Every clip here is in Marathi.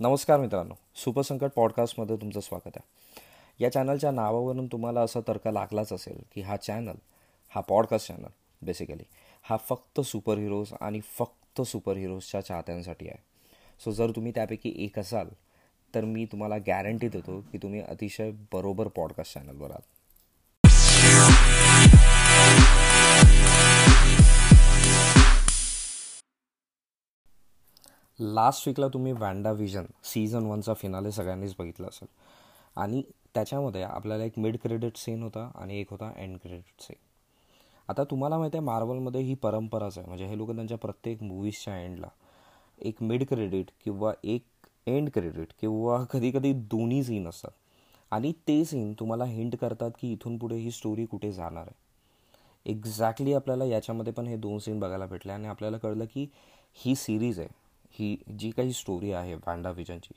नमस्कार मित्रांनो. सुपरसंकट पॉडकास्टमध्ये तुमचं स्वागत आहे. या चॅनलच्या नावावरून तुम्हाला असा तर्क लागलाच असेल की हा चॅनल हा पॉडकास्ट चॅनल बेसिकली हा फक्त सुपर हिरोज आणि फक्त सुपर हिरोजच्या चाहत्यांसाठी आहे. सो जर तुम्ही त्यापैकी एक असाल तर मी तुम्हाला गॅरंटी देतो की तुम्ही अतिशय बरोबर पॉडकास्ट चॅनलवर आहात. लास्ट वीकला तुम्ही वँडा विजन सीझन वनचा फिनाले सगळ्यांनीच बघितला असेल. आणि त्याच्यामध्ये आपल्याला एक मिड क्रेडिट सीन होता आणि एक होता एंड क्रेडिट सीन आता तुम्हाला माहिती आहे मार्वलमध्ये ही परंपराच आहे. म्हणजे हे लोक त्यांच्या प्रत्येक मूवीजच्या एंडला एक मिड क्रेडिट किंवा एक एंड क्रेडिट किंवा कधीकधी दोन्ही सीन असतात. आणि ते सीन तुम्हाला हिंट करतात की इथून पुढे ही स्टोरी कुठे जाणार आहे. एक्झॅक्टली आपल्याला याच्यामध्ये पण हे दोन सीन बघायला भेटले आणि आपल्याला कळलं की ही सिरीज आहे. ही जी काही स्टोरी आहे वांडा विजनची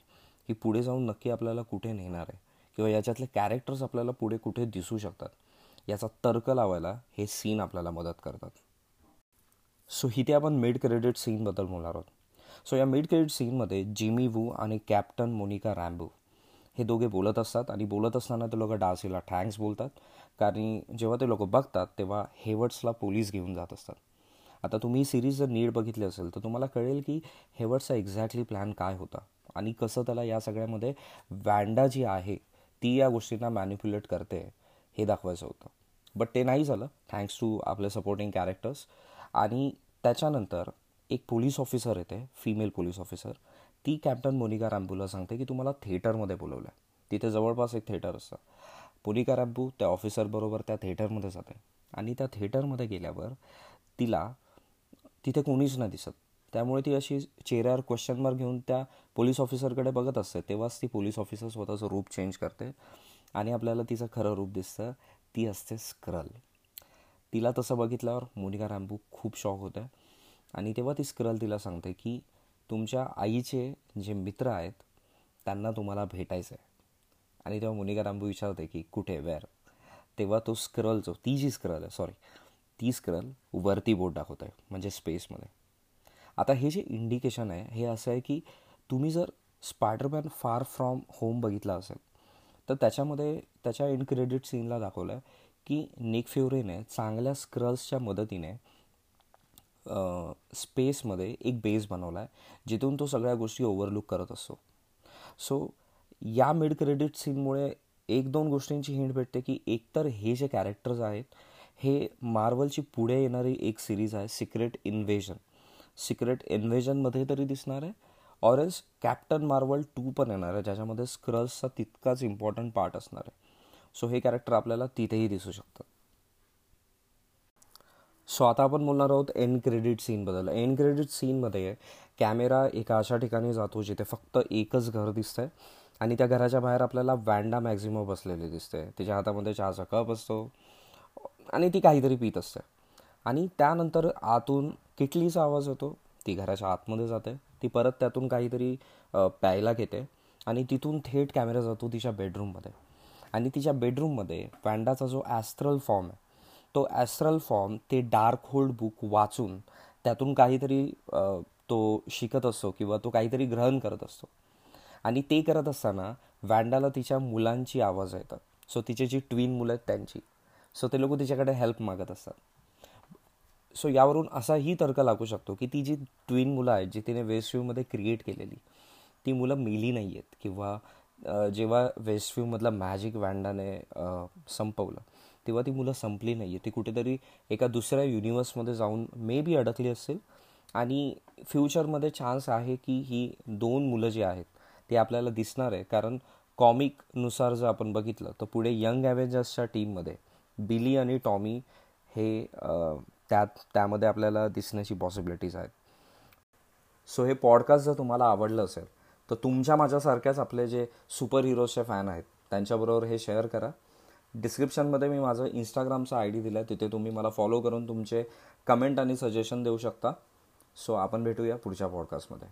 ही पुढे जाऊन नक्की आपल्याला कुठे नेणार आहे? किंवा याच्यातले कॅरेक्टर्स आपल्याला पुढे कुठे दिसू शकतात? याचा तर्क लावायला हे सीन आपल्याला मदत करतात. सो इथे आपण मिड क्रेडिट सीनबद्दल बोलणार आहोत. सो या मिड क्रेडिट सीनमध्ये जिमी वू आणि कॅप्टन मोनिका रॅम्बो हे दोघे बोलत असतात आणि बोलत असताना ते लोक डार्सीला थँक्स बोलतात. कारण जेव्हा ते लोक बघतात तेव्हा हेवर्ट्सला पोलीस घेऊन जात असतात. आता तुम्ही सिरीज जर नीट बघितली असेल तर तुम्हाला कळेल की हेवटचा एक्झॅक्टली प्लॅन काय होता आणि कसं त्याला या सगळ्यामध्ये वँडा जी आहे ती या गोष्टींना मॅन्युप्युलेट करते हे दाखवायचं होतं. बट ते नाही झालं थँक्स टू आपले सपोर्टिंग कॅरेक्टर्स आणि त्याच्यानंतर एक पोलीस ऑफिसर येते फिमेल पोलीस ऑफिसर ती कॅप्टन मोनिका रॅम्बूला सांगते की तुम्हाला थिएटरमध्ये बोलवलं आहे तिथे जवळपास एक थिएटर असतं. मोनिका रॅम्बू त्या ऑफिसरबरोबर त्या थिएटरमध्ये जाते. आणि त्या थिएटरमध्ये गेल्यावर तिला तिथे कोणीच नाही दिसत. त्यामुळे ती अशी चेहऱ्यावर क्वेश्चन मार्क घेऊन त्या पोलीस ऑफिसरकडे बघत असते. तेव्हाच ती पोलीस ऑफिसर स्वतःचं रूप चेंज करते आणि आपल्याला तिचं खरं रूप दिसतं. ती असते स्क्रल. तिला तसं बघितल्यावर मोनिका रॅम्बू खूप शॉक होतं आणि तेव्हा ती स्क्रल तिला सांगते की तुमच्या आईचे जे मित्र आहेत त्यांना तुम्हाला भेटायचं आहे आणि तेव्हा मोनिका रांबू विचारते की कुठे? वेअर तेव्हा तो स्क्रल जो ती जी स्क्रल आहे सॉरी ती स्क्रल वरती बोट दाखवत आहे म्हणजे स्पेसमध्ये आता हे जे इंडिकेशन आहे हे असं आहे की तुम्ही जर स्पायडरमॅन फार फ्रॉम होम बघितला असेल तर त्याच्यामध्ये त्याच्या इन क्रेडिट सीनला दाखवलं आहे की निक फ्युरेने चांगल्या स्क्रल्सच्या मदतीने स्पेसमध्ये एक बेस बनवला आहे जिथून तो सगळ्या गोष्टी ओव्हरलुक करत असतो. सो या मिड क्रेडिट सीनमुळे एक दोन गोष्टींची हिंट भेटते की एकतर हे जे कॅरेक्टर्स आहेत हे मार्वलची पुढे येणारी एक सिरीज आहे सिक्रेट इन्व्हेजन. सिक्रेट इन्व्हेजनमध्ये तरी दिसणार आहे. Or else captain Marvel two पण येणार आहे ज्याच्यामध्ये स्क्रल्सचा तितकाच इम्पॉर्टंट पार्ट असणार आहे. सो हे कॅरेक्टर आपल्याला तिथेही दिसू शकतं. सो आता आपण बोलणार आहोत एन क्रेडिट सीनबद्दल एन क्रेडिट सीनमध्ये कॅमेरा एका अशा ठिकाणी जातो जिथे फक्त एकच घर दिसतंय आणि त्या घराच्या बाहेर आपल्याला वॅन्डा मॅक्झिमो बसलेली दिसते. तिच्या हातामध्ये चहाचा कप असतो. आणि ती काहीतरी पित असते. आणि त्यानंतर आतून किटलीचा आवाज येतो. ती घराच्या आतमध्ये जाते. ती परत त्यातून काहीतरी प्यायला घेते. आणि तिथून थेट कॅमेरा जातो तिच्या बेडरूममध्ये. आणि तिच्या बेडरूममध्ये वॅन्डाचा जो ॲस्ट्रल फॉर्म आहे तो ॲस्ट्रल फॉर्म ते डार्क होल्ड बुक वाचून त्यातून काहीतरी तो शिकत असतो किंवा तो काहीतरी ग्रहण करत असतो. आणि ते करत असताना वँडाला तिच्या मुलांची आवाज येतात. सो तिचे जी ट्विन मुलं आहेत त्यांची. सो ते लोक तिच्याकडे हेल्प मागत असतात. सो यावरून असाही तर्क लागू शकतो की ती जी ट्विन मुलं आहेत जी तिने वेस्टव्ह्यूमध्ये क्रिएट केलेली ती मुलं मेली नाही आहेत किंवा जेव्हा वेस्टव्ह्यूमधलं मॅजिक वॅन्डाने संपवलं तेव्हा ती मुलं संपली नाही आहे ती कुठेतरी एका दुसऱ्या युनिवर्समध्ये जाऊन मे बी अडकली असेल आणि फ्युचरमध्ये चान्स आहे की ही दोन मुलं जी आहेत ती आपल्याला दिसणार आहे. कारण कॉमिकनुसार जर आपण बघितलं तर पुढे यंग ॲव्हेंजर्सच्या टीममध्ये बिली आणि टॉमी हे त्यात त्यामध्ये आपल्याला दिसण्याची पॉसिबिलिटीज आहेत. सो हे पॉडकास्ट जर तुम्हाला आवडलं असेल तर तुमच्या माझ्यासारख्याच आपले जे सुपर हिरोजचे फॅन आहेत त्यांच्याबरोबर हे शेअर करा. डिस्क्रिप्शनमध्ये मी माझं इंस्टाग्रामचा आय डी दिला आहे तिथे तुम्ही मला फॉलो करून तुमचे कमेंट आणि सजेशन देऊ शकता. सो आपण भेटूया पुढच्या पॉडकास्टमध्ये